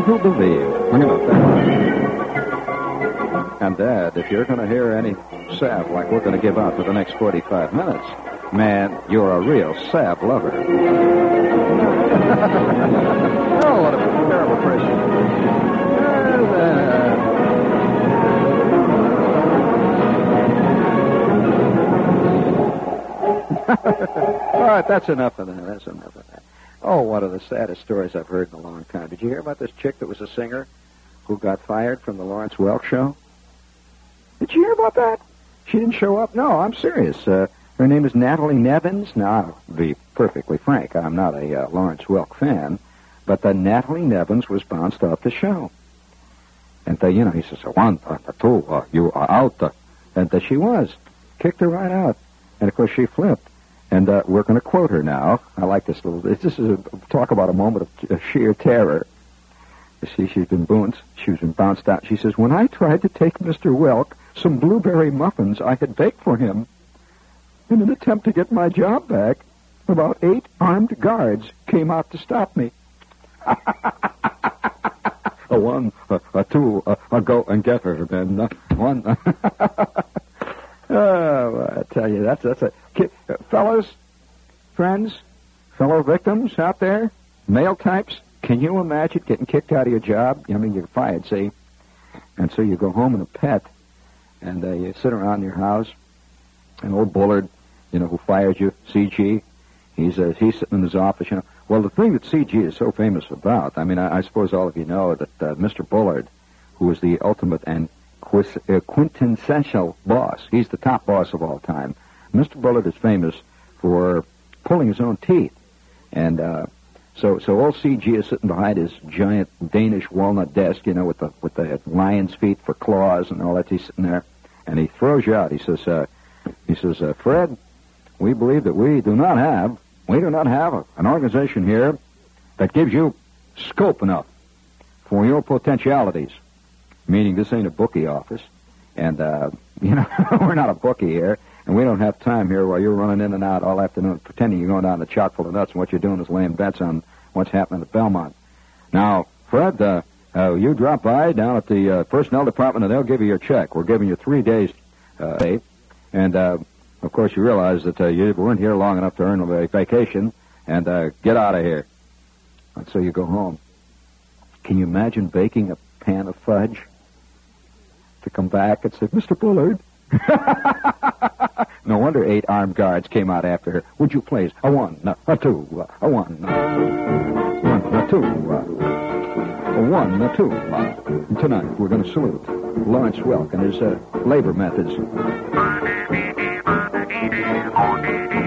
who believe. Hang on a And, Dad, if you're going to hear any sap like we're going to give out for the next 45 minutes, man, you're a real sap lover. oh, what a terrible person. All right, that's enough of that. That's enough of that. Oh, one of the saddest stories I've heard in a long time. Did you hear about this chick that was a singer who got fired from the Lawrence Welk show? Did you hear about that? She didn't show up? No, I'm serious. Uh, her name is Natalie Nevins. Now, I'll be perfectly frank, I'm not a uh, Lawrence Welk fan, but the Natalie Nevins was bounced off the show. And, uh, you know, he says, one, uh, two, uh, you are out. And uh, she was. Kicked her right out. And, of course, she flipped. And uh, we're going to quote her now. I like this little. This is a, talk about a moment of sheer terror. You see, she's been bounced. She's been bounced out. She says, "When I tried to take Mr. Welk some blueberry muffins I had baked for him, in an attempt to get my job back, about eight armed guards came out to stop me." a one, a, a two, a, a go and get her, then uh, one. Oh, I tell you, that's that's a uh, fellows, friends, fellow victims out there, male types. Can you imagine getting kicked out of your job? I mean, you're fired, see, and so you go home in a pet, and uh, you sit around your house, and old Bullard, you know, who fired you, CG, he's uh, he's sitting in his office, you know. Well, the thing that CG is so famous about, I mean, I, I suppose all of you know that uh, Mr. Bullard, who was the ultimate and quintessential boss. He's the top boss of all time. Mr. Bullard is famous for pulling his own teeth. And uh, so so old CG is sitting behind his giant Danish walnut desk, you know, with the with the lion's feet for claws and all that. He's sitting there, and he throws you out. He says, uh, he says, uh, Fred, we believe that we do not have we do not have a, an organization here that gives you scope enough for your potentialities meaning this ain't a bookie office. And, uh, you know, we're not a bookie here, and we don't have time here while you're running in and out all afternoon pretending you're going down the chock full of nuts, and what you're doing is laying bets on what's happening at Belmont. Now, Fred, uh, uh, you drop by down at the uh, personnel department, and they'll give you your check. We're giving you three days uh, and, uh, of course, you realize that uh, you weren't here long enough to earn a vacation, and uh, get out of here. And so you go home. Can you imagine baking a pan of fudge? To come back and say, Mr. Bullard. no wonder eight armed guards came out after her. Would you please? A one, a two, a one, one, a two, a one, a two. Tonight we're going to salute Lawrence Welk and his uh, labor methods.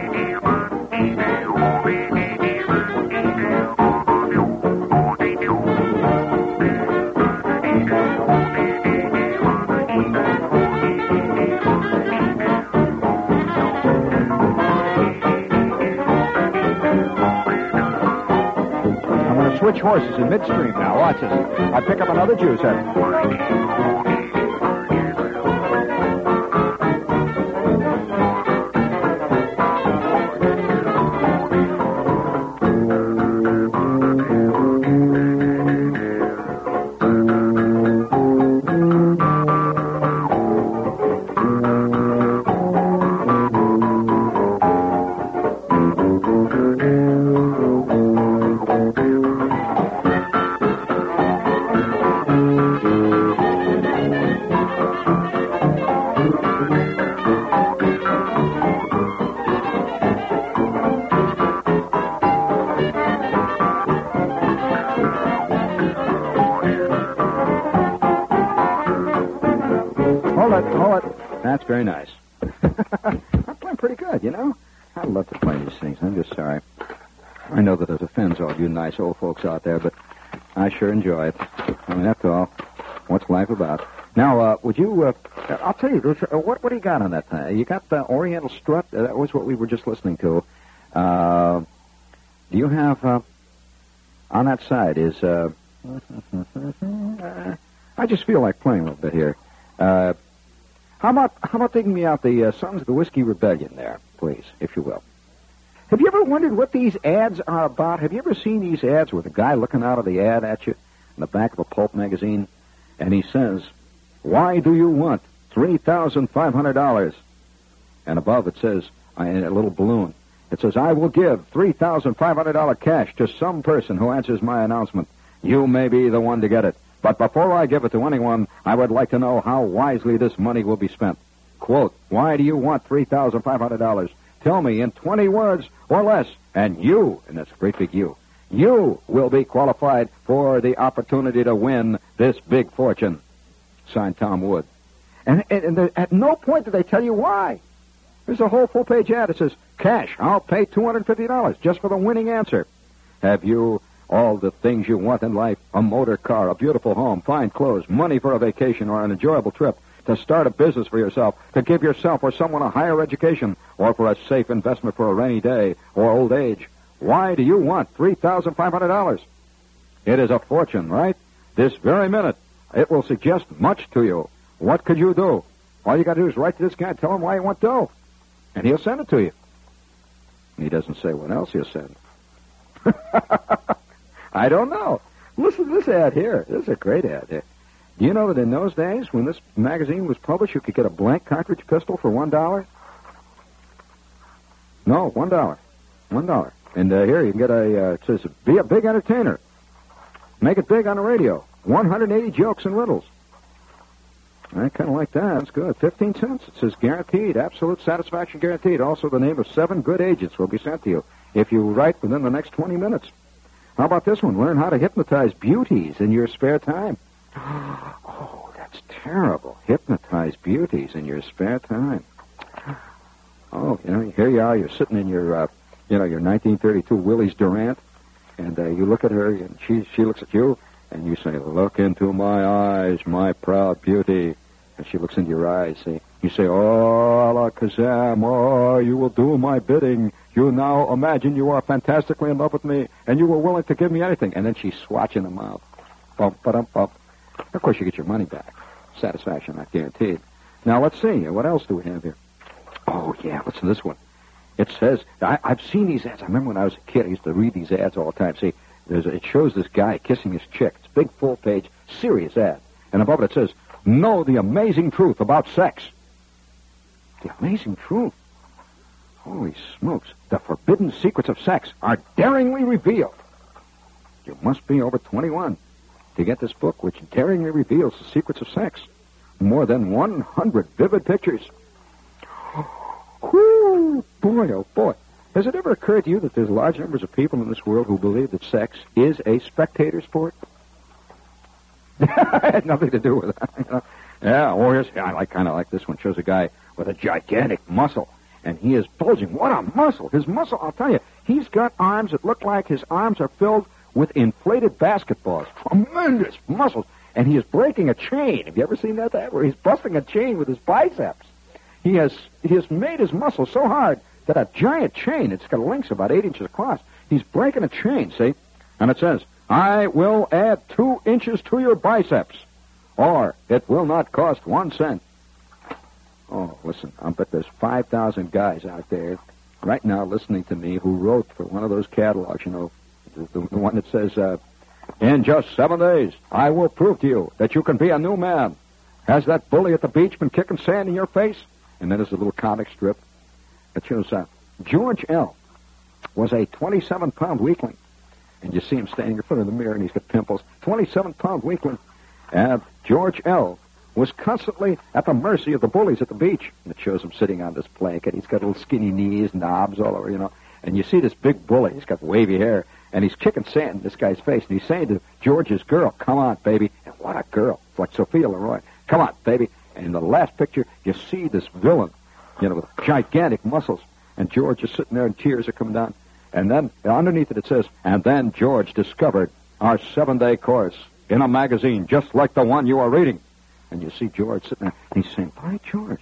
switch horses in midstream now. Watch this. I pick up another juicer. Sure enjoy it. I mean, after all, what's life about? Now, uh, would you? Uh, I'll tell you. Uh, what what do you got on that thing? You got the Oriental Strut. Uh, that was what we were just listening to. Uh, do you have uh, on that side? Is I just feel like playing a little bit here. Uh, How about how about taking me out the Sons of the Whiskey Rebellion there, please, if you will. Have you ever wondered what these ads are about? Have you ever seen these ads with a guy looking out of the ad at you in the back of a pulp magazine, and he says, "Why do you want three thousand five hundred dollars?" And above it says, in a little balloon, it says, "I will give three thousand five hundred dollar cash to some person who answers my announcement. You may be the one to get it." But before I give it to anyone, I would like to know how wisely this money will be spent. Quote, why do you want $3,500? Tell me in 20 words or less, and you, and that's a great big you, you will be qualified for the opportunity to win this big fortune. Signed Tom Wood. And, and, and at no point do they tell you why. There's a whole full page ad that says, cash, I'll pay $250 just for the winning answer. Have you all the things you want in life a motor car, a beautiful home, fine clothes, money for a vacation or an enjoyable trip, to start a business for yourself, to give yourself or someone a higher education, or for a safe investment for a rainy day or old age. Why do you want $3,500? It is a fortune, right? This very minute, it will suggest much to you. What could you do? All you got to do is write to this guy, tell him why you want dough, and he'll send it to you. He doesn't say what else he'll send. I don't know. Listen to this ad here. This is a great ad. Do you know that in those days, when this magazine was published, you could get a blank cartridge pistol for one dollar? No, one dollar. One dollar. And uh, here you can get a. Uh, it says, "Be a big entertainer. Make it big on the radio. 180 jokes and riddles." I kind of like that. That's good. 15 cents. It says guaranteed, absolute satisfaction guaranteed. Also, the name of seven good agents will be sent to you if you write within the next 20 minutes. How about this one? Learn how to hypnotize beauties in your spare time. Oh, that's terrible. Hypnotize beauties in your spare time. Oh, you know, here you are. You're sitting in your, uh, you know, your 1932 Willys Durant, and uh, you look at her, and she she looks at you, and you say, "Look into my eyes, my proud beauty." And she looks into your eyes. See, you say, "Oh, Alakazam, oh, you will do my bidding." You now imagine you are fantastically in love with me, and you were willing to give me anything. And then she swats in the mouth. Bump, bump, bump. Of course, you get your money back. Satisfaction not guaranteed. Now, let's see. What else do we have here? Oh, yeah, to this one. It says, I, have seen these ads. I remember when I was a kid, I used to read these ads all the time. See, there's it shows this guy kissing his chick. It's a big, full page, serious ad. And above it, it says, Know the amazing truth about sex. The amazing truth. Holy smokes. The forbidden secrets of sex are daringly revealed. You must be over 21 to get this book, which daringly reveals the secrets of sex. More than 100 vivid pictures. Whoo, boy, oh boy. Has it ever occurred to you that there's large numbers of people in this world who believe that sex is a spectator sport? it had nothing to do with that. You know? Yeah, or here's, I like kind of like this one. Shows a guy with a gigantic muscle and he is bulging. What a muscle! His muscle, I'll tell you, he's got arms that look like his arms are filled with inflated basketballs. Tremendous muscles. And he is breaking a chain. Have you ever seen that? That where he's busting a chain with his biceps. He has he has made his muscles so hard that a giant chain, it's got links about eight inches across. He's breaking a chain, see? And it says, I will add two inches to your biceps, or it will not cost one cent. Oh, listen, I bet there's 5,000 guys out there right now listening to me who wrote for one of those catalogs, you know, the, the one that says, uh, in just seven days, I will prove to you that you can be a new man. Has that bully at the beach been kicking sand in your face? And then there's a little comic strip that shows uh, George L. was a 27-pound weakling. And you see him standing in front of the mirror, and he's got pimples. 27-pound weakling. And George L was constantly at the mercy of the bullies at the beach. And it shows him sitting on this blanket. He's got little skinny knees, knobs all over, you know. And you see this big bully. He's got wavy hair, and he's kicking sand in this guy's face. And he's saying to George's girl, "Come on, baby." And what a girl! It's like Sophia Leroy. Come on, baby. And in the last picture, you see this villain, you know, with gigantic muscles. And George is sitting there, and tears are coming down. And then underneath it, it says, "And then George discovered our seven-day course in a magazine just like the one you are reading." And you see George sitting there, and he's saying, By George.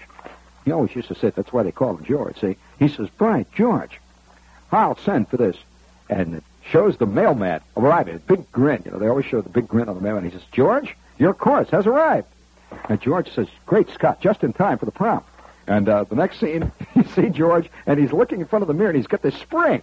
He always used to say, that's why they call him George. See, he says, By George, I'll send for this. And shows the mailman arriving, a big grin. You know, they always show the big grin on the mailman. He says, George, your course has arrived. And George says, "Great Scott, just in time for the prom." And uh, the next scene, you see George, and he's looking in front of the mirror, and he's got this spring,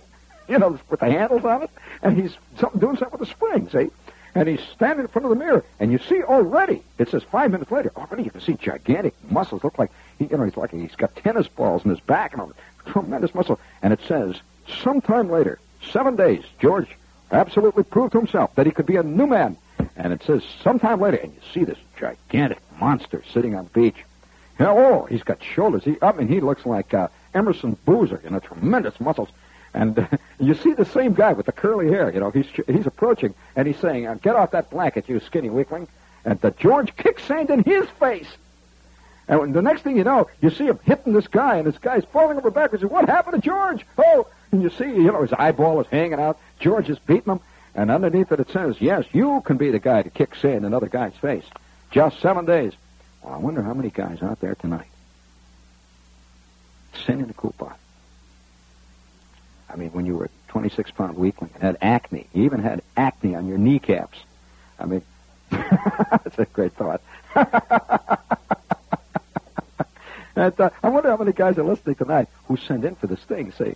you know, with the handles on it, and he's something, doing something with the spring, see? And he's standing in front of the mirror, and you see already, it says five minutes later, already you can see gigantic muscles. Look like, he, you know, he's like, he's got tennis balls in his back and all, tremendous muscle. And it says, sometime later, seven days, George absolutely proved to himself that he could be a new man. And it says, sometime later, and you see this gigantic monster sitting on the beach. You know, Oh, he's got shoulders. He, I mean, he looks like uh, Emerson Boozer, you know, tremendous muscles. And uh, you see the same guy with the curly hair, you know, he's he's approaching, and he's saying, uh, get off that blanket, you skinny weakling. And the George kicks sand in his face. And the next thing you know, you see him hitting this guy, and this guy's falling over backwards. What happened to George? Oh, and you see, you know, his eyeball is hanging out. George is beating him. And underneath it, it says, yes, you can be the guy to kick sand in another guy's face. Just seven days. Well, I wonder how many guys out there tonight sin in a coupon. I mean, when you were a 26 pound weakling and had acne, you even had acne on your kneecaps. I mean, that's a great thought. and, uh, I wonder how many guys are listening tonight who send in for this thing, see?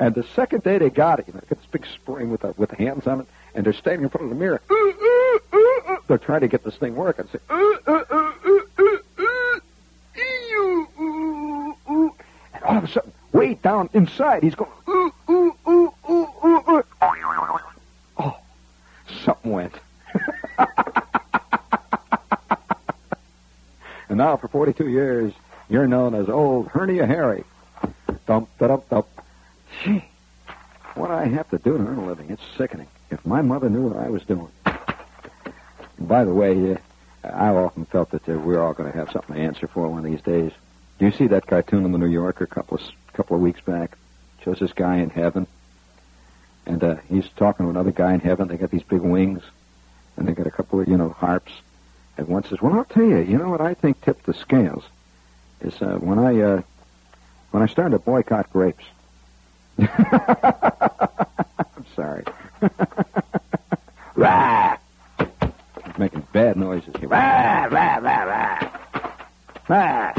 And the second day they got it, you know, they got this big spring with the, with the hands on it, and they're standing in front of the mirror. They're trying to get this thing working. Say, and all of a sudden, way down inside, he's going. Oh, something went. and now for 42 years, you're known as Old Hernia Harry. Dump, dump, dump. What I have to do to earn a living, it's sickening. If my mother knew what I was doing. By the way, uh, I've often felt that uh, we're all going to have something to answer for one of these days. Do you see that cartoon in the New Yorker a couple of couple of weeks back? Shows this guy in heaven, and uh, he's talking to another guy in heaven. They got these big wings, and they got a couple of you know harps. And one says, "Well, I'll tell you. You know what I think tipped the scales is uh, when I uh, when I started to boycott grapes." I'm sorry. Rah! making bad noises here. Rah, rah, rah, rah. Rah.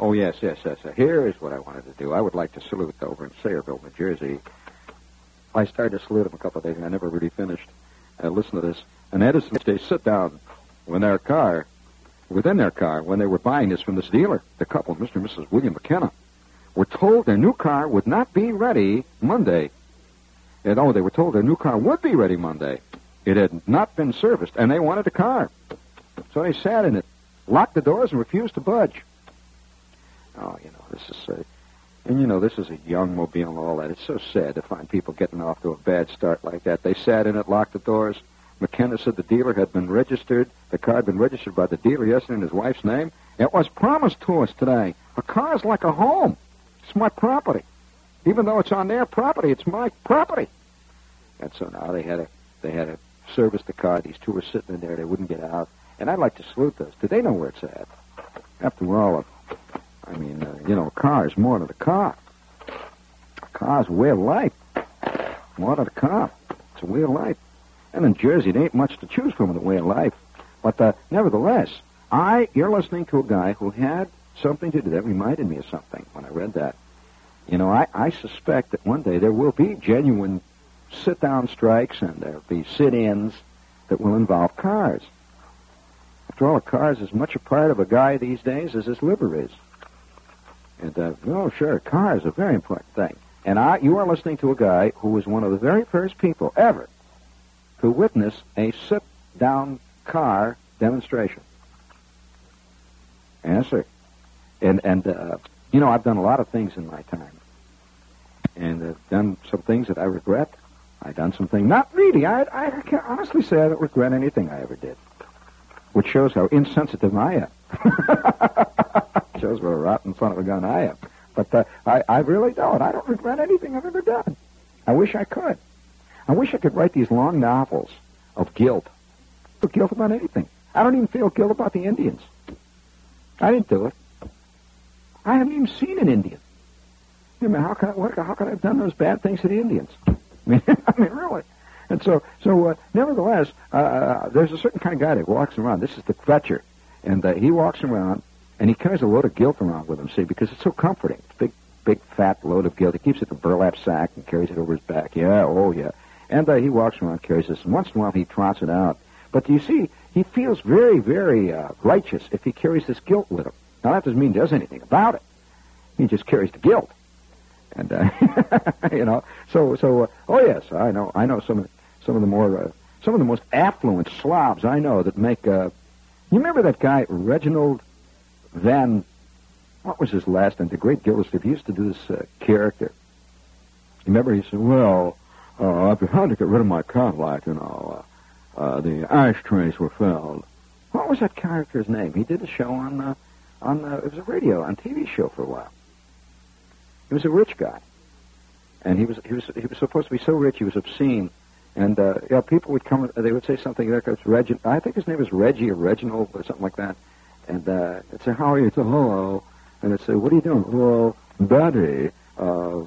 Oh, yes, yes, yes. Here is what I wanted to do. I would like to salute over in Sayreville, New Jersey. I started to salute them a couple of days, and I never really finished. Uh, listen to this. An Edison, they sit down when their car, within their car, when they were buying this from this dealer, the couple, Mr. and Mrs. William McKenna, were told their new car would not be ready Monday. And, oh, they were told their new car would be ready Monday. It had not been serviced, and they wanted a car. So they sat in it, locked the doors, and refused to budge. Oh, you know, this is, uh, and you know, this is a young mobile and all that. It's so sad to find people getting off to a bad start like that. They sat in it, locked the doors. McKenna said the dealer had been registered. The car had been registered by the dealer yesterday in his wife's name. It was promised to us today. A car is like a home. It's my property. Even though it's on their property, it's my property. And so now they had to they had to service the car. These two were sitting in there. They wouldn't get out. And I'd like to salute those. Do they know where it's at? After all, I mean, uh, you know, a car is more than a car. A car's a way of life. More than a car. It's a way of life. And in Jersey, there ain't much to choose from in the way of life. But uh, nevertheless, I, you're listening to a guy who had something to do. That reminded me of something when I read that. You know, I, I suspect that one day there will be genuine sit-down strikes and there'll be sit-ins that will involve cars. After all, a car is as much a part of a guy these days as his liver is. And, uh, oh, sure, a car is a very important thing. And I, you are listening to a guy who was one of the very first people ever to witness a sit-down car demonstration. Yes, sir. And, and uh, you know, I've done a lot of things in my time. And I've done some things that I regret. I've done some things, not really. I, I can honestly say I don't regret anything I ever did. Which shows how insensitive I am. shows what a rotten son of a gun I am. But uh, I, I really don't. I don't regret anything I've ever done. I wish I could. I wish I could write these long novels of guilt. Feel guilt about anything. I don't even feel guilt about the Indians. I didn't do it. I haven't even seen an Indian. I mean, how could I, how could I have done those bad things to the Indians? I mean, I mean, really. and so, so uh, nevertheless, uh, uh, there's a certain kind of guy that walks around. This is the fetcher, and uh, he walks around and he carries a load of guilt around with him. See, because it's so comforting. It's big, big, fat load of guilt. He keeps it in a burlap sack and carries it over his back. Yeah, oh yeah. And uh, he walks around, carries this, and once in a while he trots it out. But you see, he feels very, very uh, righteous if he carries this guilt with him. Now that doesn't mean he does anything about it. He just carries the guilt. And uh, you know, so so uh, oh yes, I know I know some of some of the more uh, some of the most affluent slobs I know that make. Uh, you remember that guy Reginald Van? What was his last name? The Great Gildersleeve. He used to do this character. Remember? He said, "Well, uh, I've had to get rid of my Cadillac. You know, uh, uh, the ashtrays were filled." What was that character's name? He did a show on uh, on uh, it was a radio on TV show for a while. He was a rich guy, and he was he was he was supposed to be so rich he was obscene, and uh, yeah, people would come. They would say something like, "It's Reggie." I think his name was Reggie or Reginald or something like that, and uh, would say, "How are you?" It's a hello, and I'd say, "What are you doing?" Well, Daddy uh,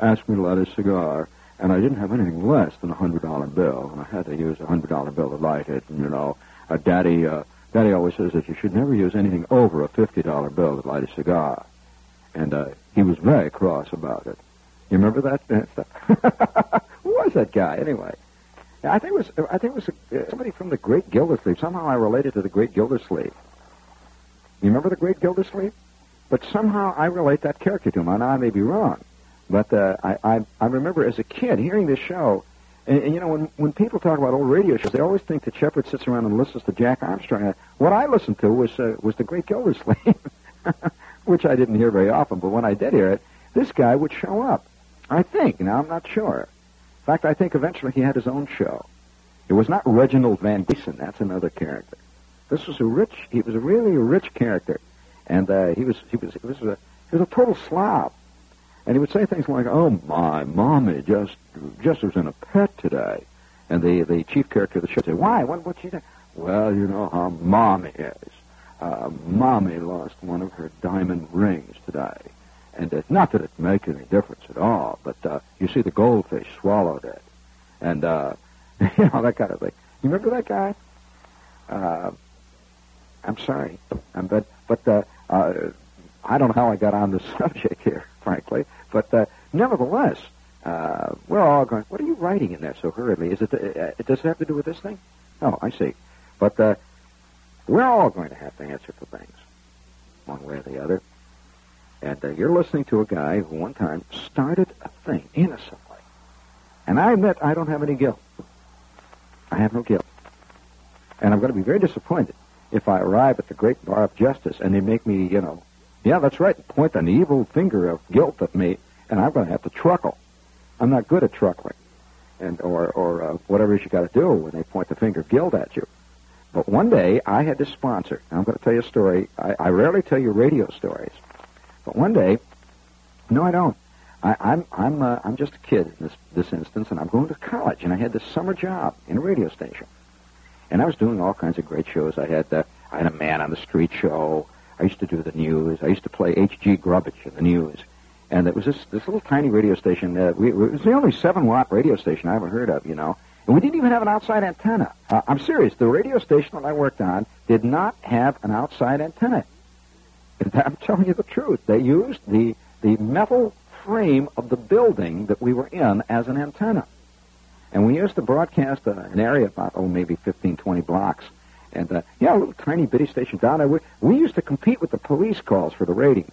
asked me to light a cigar, and I didn't have anything less than a hundred dollar bill, and I had to use a hundred dollar bill to light it, and you know, uh, Daddy. Uh, Daddy always says that you should never use anything over a fifty dollar bill to light a cigar, and uh, he was very cross about it. You remember that? Who was that guy anyway? I think it was I think it was uh, somebody from the Great Gildersleeve. Somehow I related to the Great Gildersleeve. You remember the Great Gildersleeve? But somehow I relate that character to him. And I may be wrong, but uh, I, I I remember as a kid hearing this show and, and, you know, when, when people talk about old radio shows, they always think that Shepherd sits around and listens to Jack Armstrong. What I listened to was uh, was the Great Gildersleeve, which I didn't hear very often. But when I did hear it, this guy would show up. I think. Now I'm not sure. In fact, I think eventually he had his own show. It was not Reginald Van Gleason. That's another character. This was a rich. He was a really rich character, and uh, he was he was he was a he was a total slob. And he would say things like, "Oh my, mommy just just was in a pet today," and the the chief character of the show would say, "Why? What what she did?" Well, you know how mommy is. Uh, mommy lost one of her diamond rings today, and it's not that it makes any difference at all, but uh, you see, the goldfish swallowed it, and uh, you know that kind of thing. You remember that guy? Uh, I'm sorry, um, but but uh, uh, I don't know how I got on the subject here, frankly. But uh, nevertheless, uh, we're all going. What are you writing in there so hurriedly? Is it? Uh, does it have to do with this thing? Oh, I see. But uh, we're all going to have to answer for things, one way or the other. And uh, you're listening to a guy who one time started a thing innocently. And I admit I don't have any guilt. I have no guilt. And I'm going to be very disappointed if I arrive at the great bar of justice and they make me, you know, yeah, that's right. Point an evil finger of guilt at me, and I'm going to have to truckle. I'm not good at truckling, and or or uh, whatever you got to do when they point the finger of guilt at you. But one day I had this sponsor. I'm going to tell you a story. I, I rarely tell you radio stories, but one day, no, I don't. I, I'm I'm uh, I'm just a kid in this this instance, and I'm going to college, and I had this summer job in a radio station, and I was doing all kinds of great shows. I had uh, I had a man on the street show. I used to do the news. I used to play H.G. Grubbage in the news. And it was this, this little tiny radio station. Uh, we, it was the only 7 watt radio station I ever heard of, you know. And we didn't even have an outside antenna. Uh, I'm serious. The radio station that I worked on did not have an outside antenna. I'm telling you the truth. They used the, the metal frame of the building that we were in as an antenna. And we used to broadcast uh, an area about, oh, maybe 15, 20 blocks and uh, yeah, a little tiny bitty station down there. We, we used to compete with the police calls for the ratings,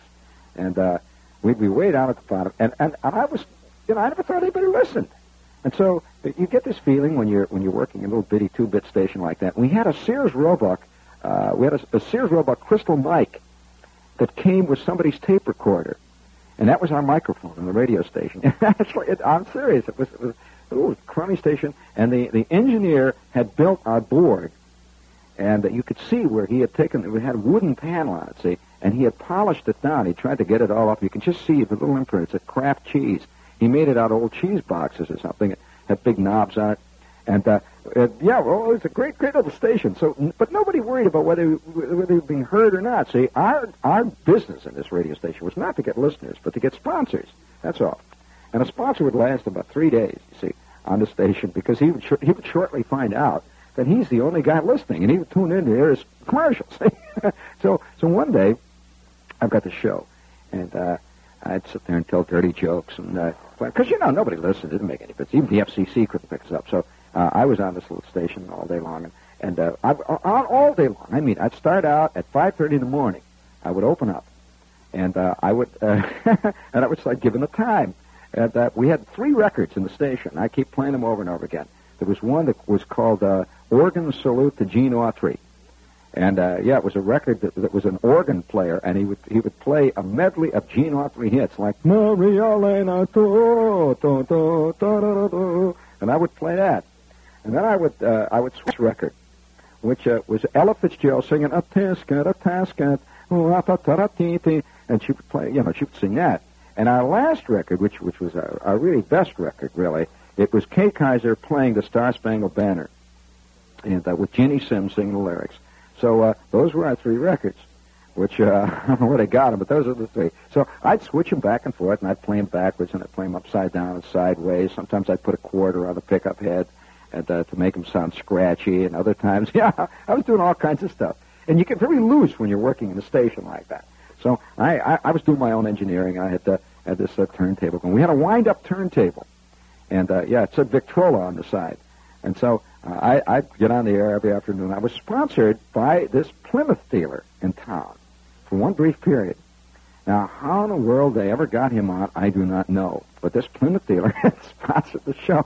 and uh, we'd be way down at the bottom. And, and and I was, you know, I never thought anybody listened. And so you get this feeling when you're when you're working a little bitty two-bit station like that. We had a Sears Roebuck, uh, we had a, a Sears Roebuck crystal mic that came with somebody's tape recorder, and that was our microphone on the radio station. Actually, it, I'm serious. It was, it was a crummy station, and the the engineer had built our board and uh, you could see where he had taken, we had a wooden panel on it, see, and he had polished it down. He tried to get it all up. You can just see the little imprint. It's a Kraft cheese. He made it out of old cheese boxes or something. It had big knobs on it. And, uh, yeah, well, it's a great, great little station. So, but nobody worried about whether whether were being heard or not. See, our our business in this radio station was not to get listeners, but to get sponsors. That's all. And a sponsor would last about three days. You see, on the station because he would sh- he would shortly find out that he's the only guy listening, and he would tune in to hear his commercials. so so one day, I've got the show, and uh, I'd sit there and tell dirty jokes, and because uh, you know nobody listened, it didn't make any difference. Even the FCC couldn't pick us up. So uh, I was on this little station all day long, and and uh, I, on all day long. I mean, I'd start out at 5:30 in the morning. I would open up, and uh, I would uh, and I would start giving the time. And uh, we had three records in the station. I keep playing them over and over again. There was one that was called uh, "Organ Salute to Gene Autry," and uh, yeah, it was a record that, that was an organ player, and he would he would play a medley of Gene Autry hits like Maria Elena, to, and I would play that, and then I would uh, I would switch record which uh, was Ella Fitzgerald singing a tisket, a tasket, and she would play, you know, she would sing that. And our last record, which which was our, our really best record, really, it was Kay Kyser playing the Star Spangled Banner, and uh, with Ginny Simms singing the lyrics. So uh, those were our three records, which uh, I don't know where they got them, but those are the three. So I'd switch them back and forth, and I'd play them backwards, and I'd play them upside down and sideways. Sometimes I'd put a quarter on the pickup head and uh, to make them sound scratchy, and other times, yeah, I was doing all kinds of stuff. And you get very loose when you're working in a station like that. So I, I, I was doing my own engineering. I had, to, had this uh, turntable going. We had a wind-up turntable, and uh, yeah, it said Victrola on the side. And so uh, I, I'd get on the air every afternoon. I was sponsored by this Plymouth dealer in town for one brief period. Now, how in the world they ever got him on, I do not know. But this Plymouth dealer had sponsored the show.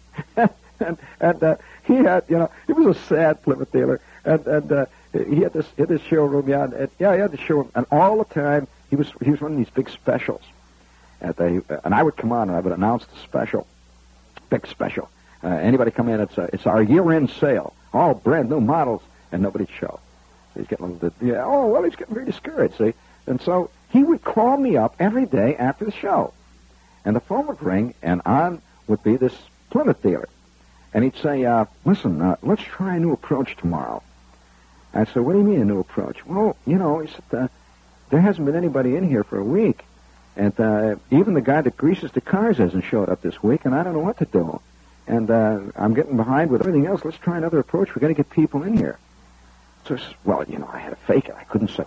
and and uh, he had, you know, he was a sad Plymouth dealer, and and uh, he had this had this showroom, yeah, and, yeah, he had the showroom, and all the time he was he was running these big specials, and they, and I would come on and I would announce the special, big special. Uh, anybody come in? It's a, it's our year-end sale, all brand new models, and nobody'd show. So he's getting a little bit, yeah. Oh well, he's getting very discouraged. See, and so he would call me up every day after the show, and the phone would ring, and on would be this Plymouth dealer and he'd say, uh, listen, uh, let's try a new approach tomorrow. I said, what do you mean a new approach? Well, you know, he said, uh, there hasn't been anybody in here for a week. And uh, even the guy that greases the cars hasn't showed up this week, and I don't know what to do. And uh, I'm getting behind with everything else. Let's try another approach. We've got to get people in here. So, well, you know, I had to fake it. I couldn't say,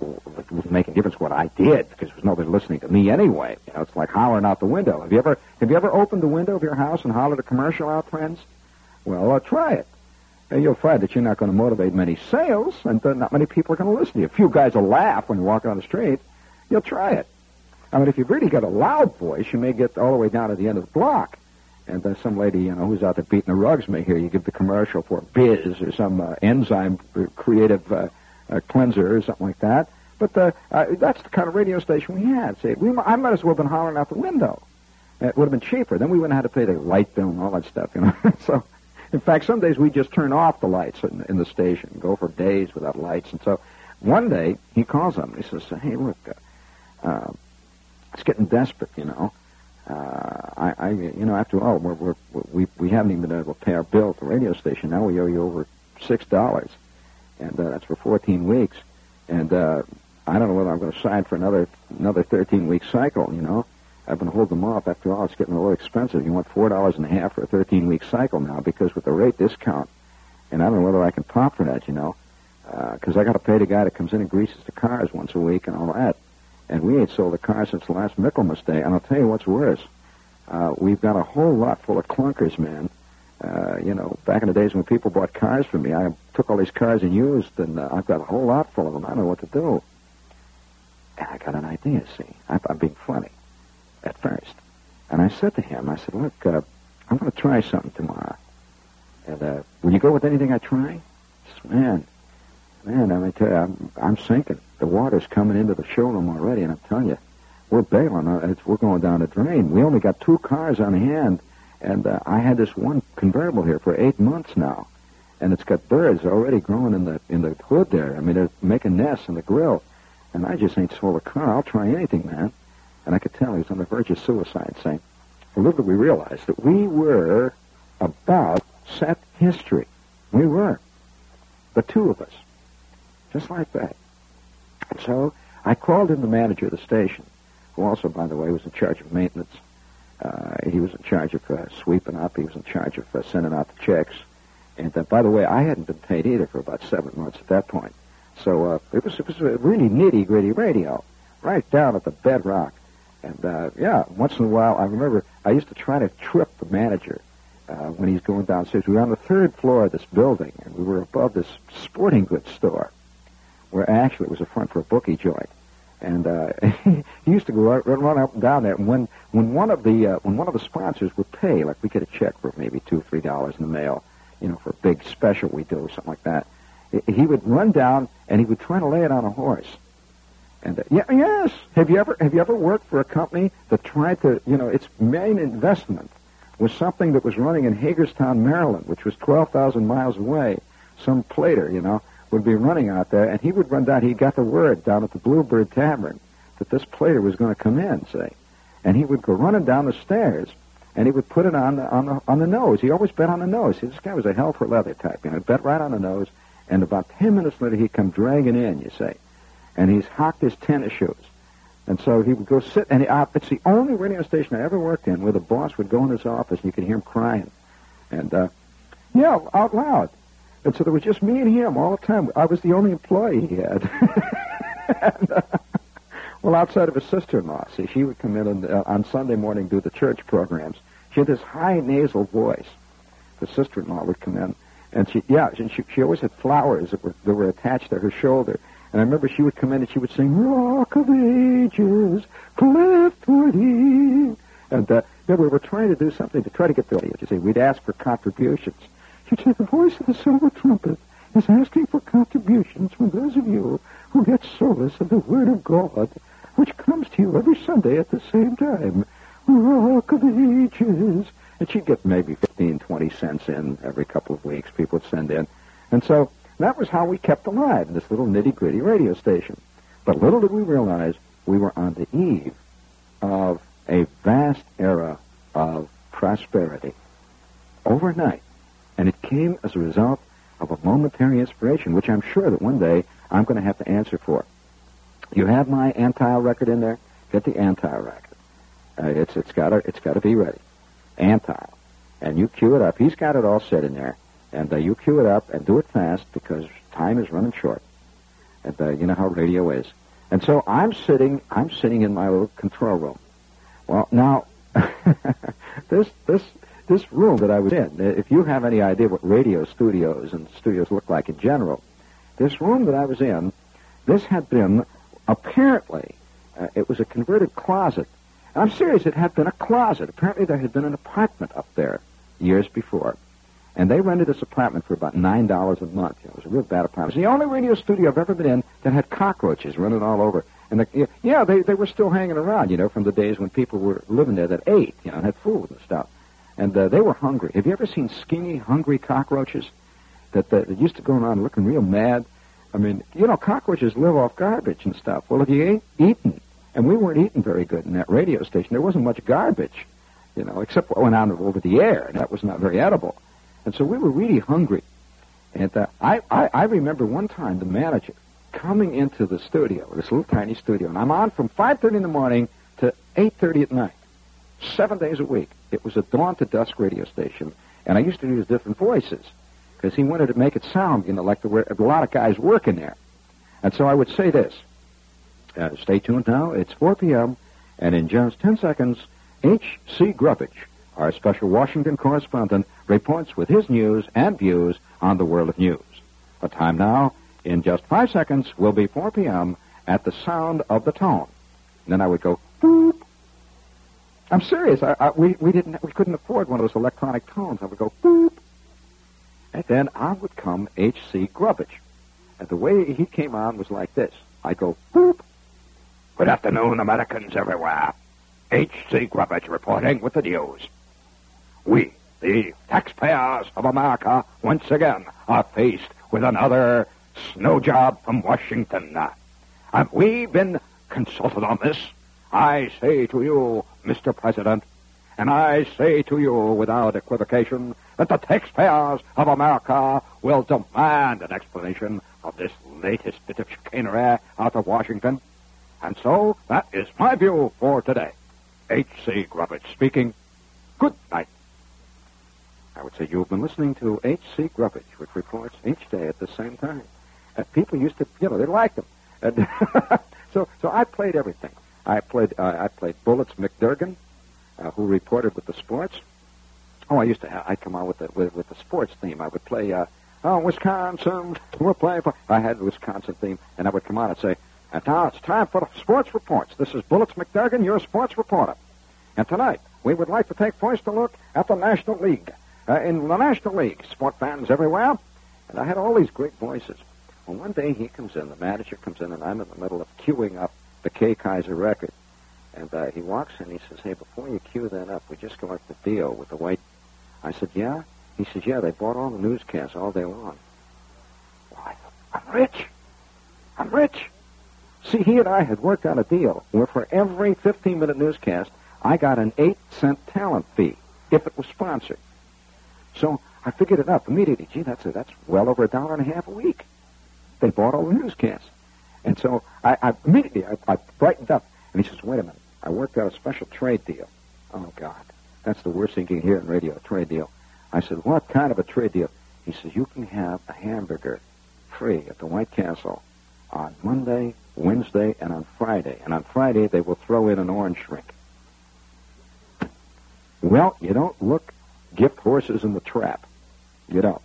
well, it wouldn't make a difference what I did because there was nobody listening to me anyway. You know, it's like hollering out the window. Have you ever have you ever opened the window of your house and hollered a commercial out, friends? Well, uh, try it. And you'll find that you're not going to motivate many sales, and uh, not many people are going to listen to you. A few guys will laugh when you walk on the street. You'll try it. I mean, if you've really got a loud voice, you may get all the way down to the end of the block. And then some lady, you know, who's out there beating the rugs may hear you give the commercial for Biz or some uh, enzyme creative uh, uh, cleanser or something like that. But uh, uh, that's the kind of radio station we had. See, we, I might as well have been hollering out the window. It would have been cheaper. Then we wouldn't have had to pay the light bill and all that stuff, you know. so, in fact, some days we just turn off the lights in, in the station, go for days without lights. And so, one day he calls up he says, "Hey, look, uh, uh, it's getting desperate, you know. Uh, I, I, you know, after all, we're, we're, we we haven't even been able to pay our bill at the radio station. Now we owe you over six dollars, and uh, that's for 14 weeks. And uh, I don't know whether I'm going to sign for another another 13 week cycle. You know, I've been holding them off. After all, it's getting a little expensive. You want four dollars and a half for a 13 week cycle now because with the rate discount, and I don't know whether I can pop for that. You know, because uh, I got to pay the guy that comes in and greases the cars once a week and all that. And we ain't sold a car since last Michaelmas Day. And I'll tell you what's worse. Uh, we've got a whole lot full of clunkers, man. Uh, you know, back in the days when people bought cars from me, I took all these cars and used, and uh, I've got a whole lot full of them. I don't know what to do. And I got an idea, see. I, I'm being funny at first. And I said to him, I said, look, uh, I'm going to try something tomorrow. And uh, will you go with anything I try? He says, man, man, I mean, tell you, I'm, I'm sinking. The water's coming into the showroom already, and I'm telling you, we're bailing. Uh, it's, we're going down the drain. We only got two cars on hand, and uh, I had this one convertible here for eight months now, and it's got birds already growing in the in the hood there. I mean, they're making nests in the grill. And I just ain't sold a car. I'll try anything, man. And I could tell he was on the verge of suicide, saying, little did we realize that we were about set history. We were. The two of us. Just like that. And so I called in the manager of the station, who also, by the way, was in charge of maintenance. Uh, he was in charge of uh, sweeping up. He was in charge of uh, sending out the checks. And uh, by the way, I hadn't been paid either for about seven months at that point. So uh, it was it was a really nitty gritty radio, right down at the bedrock. And uh, yeah, once in a while, I remember I used to try to trip the manager uh, when he's going downstairs. We were on the third floor of this building, and we were above this sporting goods store, where actually it was a front for a bookie joint. And uh, he used to go run, run up and down there. And when when one of the uh, when one of the sponsors would pay, like we get a check for maybe two or three dollars in the mail, you know, for a big special we do, or something like that, he would run down and he would try to lay it on a horse. And uh, yeah, yes. Have you ever have you ever worked for a company that tried to, you know, its main investment was something that was running in Hagerstown, Maryland, which was 12,000 miles away. Some plater, you know, would be running out there, and he would run down. He got the word down at the Bluebird Tavern that this plater was going to come in, say, and he would go running down the stairs, and he would put it on the on the on the nose. He always bet on the nose. This guy was a hell for leather type, you know, bet right on the nose, and about ten minutes later he'd come dragging in, you say, and he's hocked his tennis shoes. And so he would go sit, and he, uh, it's the only radio station I ever worked in where the boss would go in his office and you could hear him crying. And, uh, yeah, out loud. And so there was just me and him all the time. I was the only employee he had. and, uh, well, outside of his sister-in-law, see, she would come in and, uh, on Sunday morning do the church programs. She had this high nasal voice. The sister-in-law would come in, and she, yeah, she, she always had flowers that were, that were attached to her shoulder. And I remember she would come in and she would sing, Rock of Ages, cleft for thee. And uh, yeah, we were trying to do something to try to get the audience. You see, we'd ask for contributions. She'd say, the voice of the silver trumpet is asking for contributions from those of you who get solace of the Word of God, which comes to you every Sunday at the same time. Rock of Ages. And she'd get maybe 15, 20 cents in every couple of weeks. People would send in. And so that was how we kept alive this little nitty-gritty radio station. But little did we realize we were on the eve of a vast era of prosperity overnight. And it came as a result of a momentary inspiration, which I'm sure that one day I'm going to have to answer for. You have my Antile record in there? Get the Antile record. Uh, it's it's got to it's got to be ready. Antile, and you cue it up. He's got it all set in there. And uh, you cue it up and do it fast because time is running short. And uh, you know how radio is. And so I'm sitting, I'm sitting in my little control room. Well, now, this, this, this room that I was in, if you have any idea what radio studios and studios look like in general, this room that I was in, this had been apparently, uh, it was a converted closet. And I'm serious, it had been a closet. Apparently there had been an apartment up there years before. And they rented this apartment for about nine dollars a month. It was a real bad apartment. It was the only radio studio I've ever been in that had cockroaches running all over. And the, yeah, they they were still hanging around, you know, from the days when people were living there that ate, you know, and had food and stuff. And uh, they were hungry. Have you ever seen skinny, hungry cockroaches that, that, that used to go around looking real mad? I mean, you know, cockroaches live off garbage and stuff. Well, if you ain't eaten, and we weren't eating very good in that radio station, there wasn't much garbage, you know, except what went out over the air, and that was not very edible. And so we were really hungry. And uh, I, I, I remember one time the manager coming into the studio, this little tiny studio, and I'm on from 5.30 in the morning to 8.30 at night, seven days a week. It was a dawn to dusk radio station, and I used to use different voices because he wanted to make it sound, you know, like there were a lot of guys working there. And so I would say this. Uh, stay tuned now. It's 4 p.m., and in just 10 seconds, H.C. Grubbage our special Washington correspondent reports with his news and views on the world of news. The time now, in just five seconds, will be 4 p.m. at the sound of the tone. And then I would go, boop. I'm serious. I, I, we, we, didn't, we couldn't afford one of those electronic tones. I would go, boop. And then on would come H.C. Grubbage. And the way he came on was like this. I'd go, boop. Good afternoon, Americans everywhere. H.C. Grubbage reporting with the news. We, the taxpayers of America, once again are faced with another snow job from Washington. Have we been consulted on this? I say to you, Mr. President, and I say to you without equivocation that the taxpayers of America will demand an explanation of this latest bit of chicanery out of Washington. And so that is my view for today. H.C. Grubbage speaking. Good night. I would say you've been listening to H.C. Grubbage, which reports each day at the same time. Uh, people used to, you know, they liked him. And so, so I played everything. I played, uh, I played Bullets McDurgan, uh, who reported with the sports. Oh, I used to. Have, I'd come out with the with, with the sports theme. I would play. Uh, oh, Wisconsin, we're playing for. I had the Wisconsin theme, and I would come out and say, and now it's time for sports reports. This is Bullets McDurgan, your sports reporter. And tonight, we would like to take first a look at the National League. Uh, in the National League, sport fans everywhere, and I had all these great voices. Well, one day he comes in, the manager comes in, and I'm in the middle of queuing up the Kay Kyser record. And uh, he walks in, he says, hey, before you cue that up, we just got the deal with the white. I said, yeah? He says, yeah, they bought all the newscasts all day long. Well, I thought, I'm rich. I'm rich. See, he and I had worked out a deal where for every 15-minute newscast, I got an 8-cent talent fee if it was sponsored. So I figured it up immediately. Gee, that's, a, that's well over a dollar and a half a week. They bought all the newscasts. And so I, I immediately I, I brightened up. And he says, wait a minute. I worked out a special trade deal. Oh, God. That's the worst thing you can hear in radio, a trade deal. I said, what kind of a trade deal? He says, you can have a hamburger free at the White Castle on Monday, Wednesday, and on Friday. And on Friday, they will throw in an orange shrink. Well, you don't look gift horses in the trap. You don't.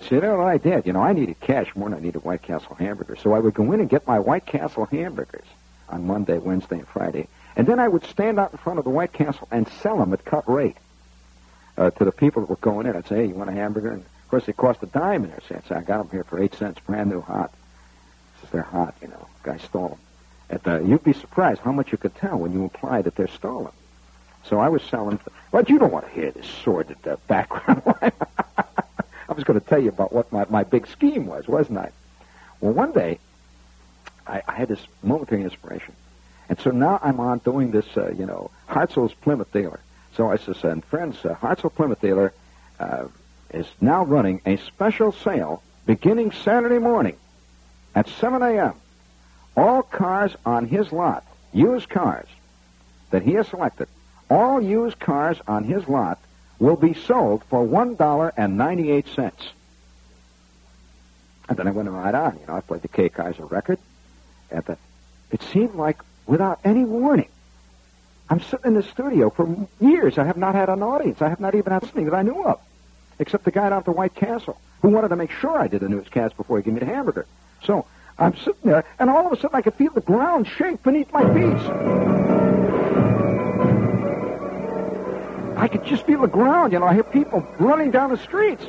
So you know I did? You know, I needed cash more than I needed White Castle hamburgers. So I would go in and get my White Castle hamburgers on Monday, Wednesday, and Friday. And then I would stand out in front of the White Castle and sell them at cut rate uh, to the people that were going in. I'd say, hey, you want a hamburger? And of course, they cost a dime in there. So I got them here for eight cents, brand new hot. Says they're hot, you know. Guy stole them. And, uh, you'd be surprised how much you could tell when you imply that they're stolen. So I was selling. But you don't want to hear this sordid uh, background. I was going to tell you about what my, my big scheme was, wasn't I? Well, one day, I, I had this momentary inspiration. And so now I'm on doing this, uh, you know, Hartzell's Plymouth Dealer. So I says, and friends, uh, Hartzell Plymouth Dealer uh, is now running a special sale beginning Saturday morning at 7 a.m. All cars on his lot, used cars that he has selected, all used cars on his lot will be sold for $1.98. And then I went right on. You know, I played the Kay Kyser record. And the, it seemed like without any warning, I'm sitting in the studio for years. I have not had an audience. I have not even had listening that I knew of, except the guy down at the White Castle who wanted to make sure I did a newscast before he gave me the hamburger. So I'm sitting there, and all of a sudden I could feel the ground shake beneath my feet. I could just feel the ground. You know, I hear people running down the streets.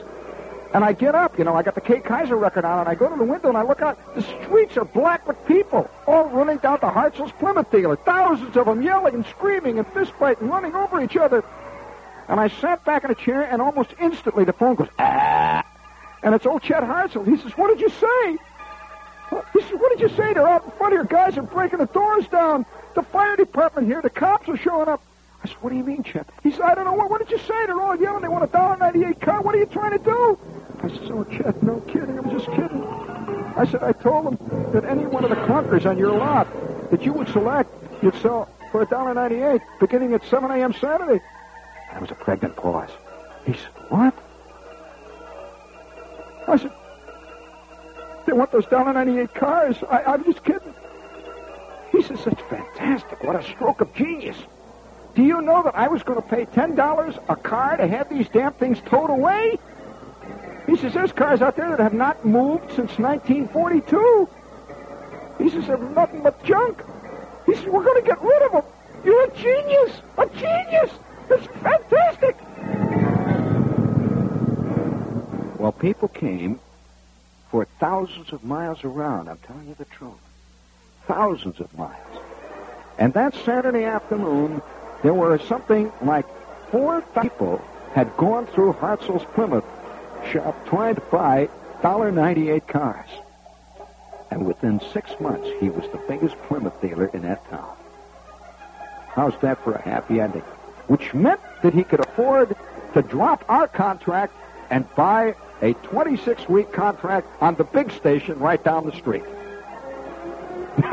And I get up, you know, I got the Kay Kyser record on, and I go to the window and I look out. The streets are black with people, all running down to Hartzell's Plymouth dealer. Thousands of them yelling and screaming and fistfighting, running over each other. And I sat back in a chair, and almost instantly the phone goes, ah. And it's old Chet Hartzell. He says, What did you say? He says, What did you say? They're out in front of your guys are breaking the doors down. The fire department here, the cops are showing up. I said, What do you mean, Chet? He said, I don't know. What, what did you say? They're all yelling. They want a dollar ninety-eight car. What are you trying to do? I said, Oh, Chet, no kidding. I'm just kidding. I said, I told them that any one of the clunkers on your lot that you would select, you'd sell for a dollar ninety-eight, beginning at 7 a.m. Saturday. There was a pregnant pause. He said, What? I said, They want those dollar ninety-eight cars. I, I'm just kidding. He says, That's fantastic. What a stroke of genius. Do you know that I was going to pay $10 a car to have these damn things towed away? He says, there's cars out there that have not moved since 1942. He says, they're nothing but junk. He says, we're going to get rid of them. You're a genius. A genius. It's fantastic. Well, people came for thousands of miles around. I'm telling you the truth. Thousands of miles. And that Saturday afternoon, there were something like four people had gone through Hartzell's Plymouth shop trying to buy $1.98 cars. And within six months, he was the biggest Plymouth dealer in that town. How's that for a happy ending? Which meant that he could afford to drop our contract and buy a 26-week contract on the big station right down the street.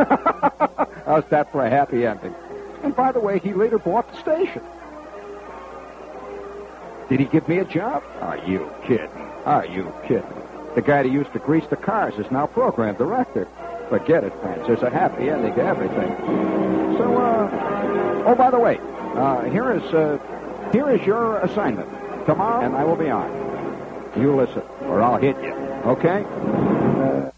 How's that for a happy ending? And by the way, he later bought the station. Did he give me a job? Are you kidding? Are you kidding? The guy that used to grease the cars is now program director. Forget it, friends. There's a happy ending to everything. So, uh, oh, by the way, uh, here is uh, here is your assignment. Tomorrow, and I will be on. You listen, or I'll hit you. Okay? Uh,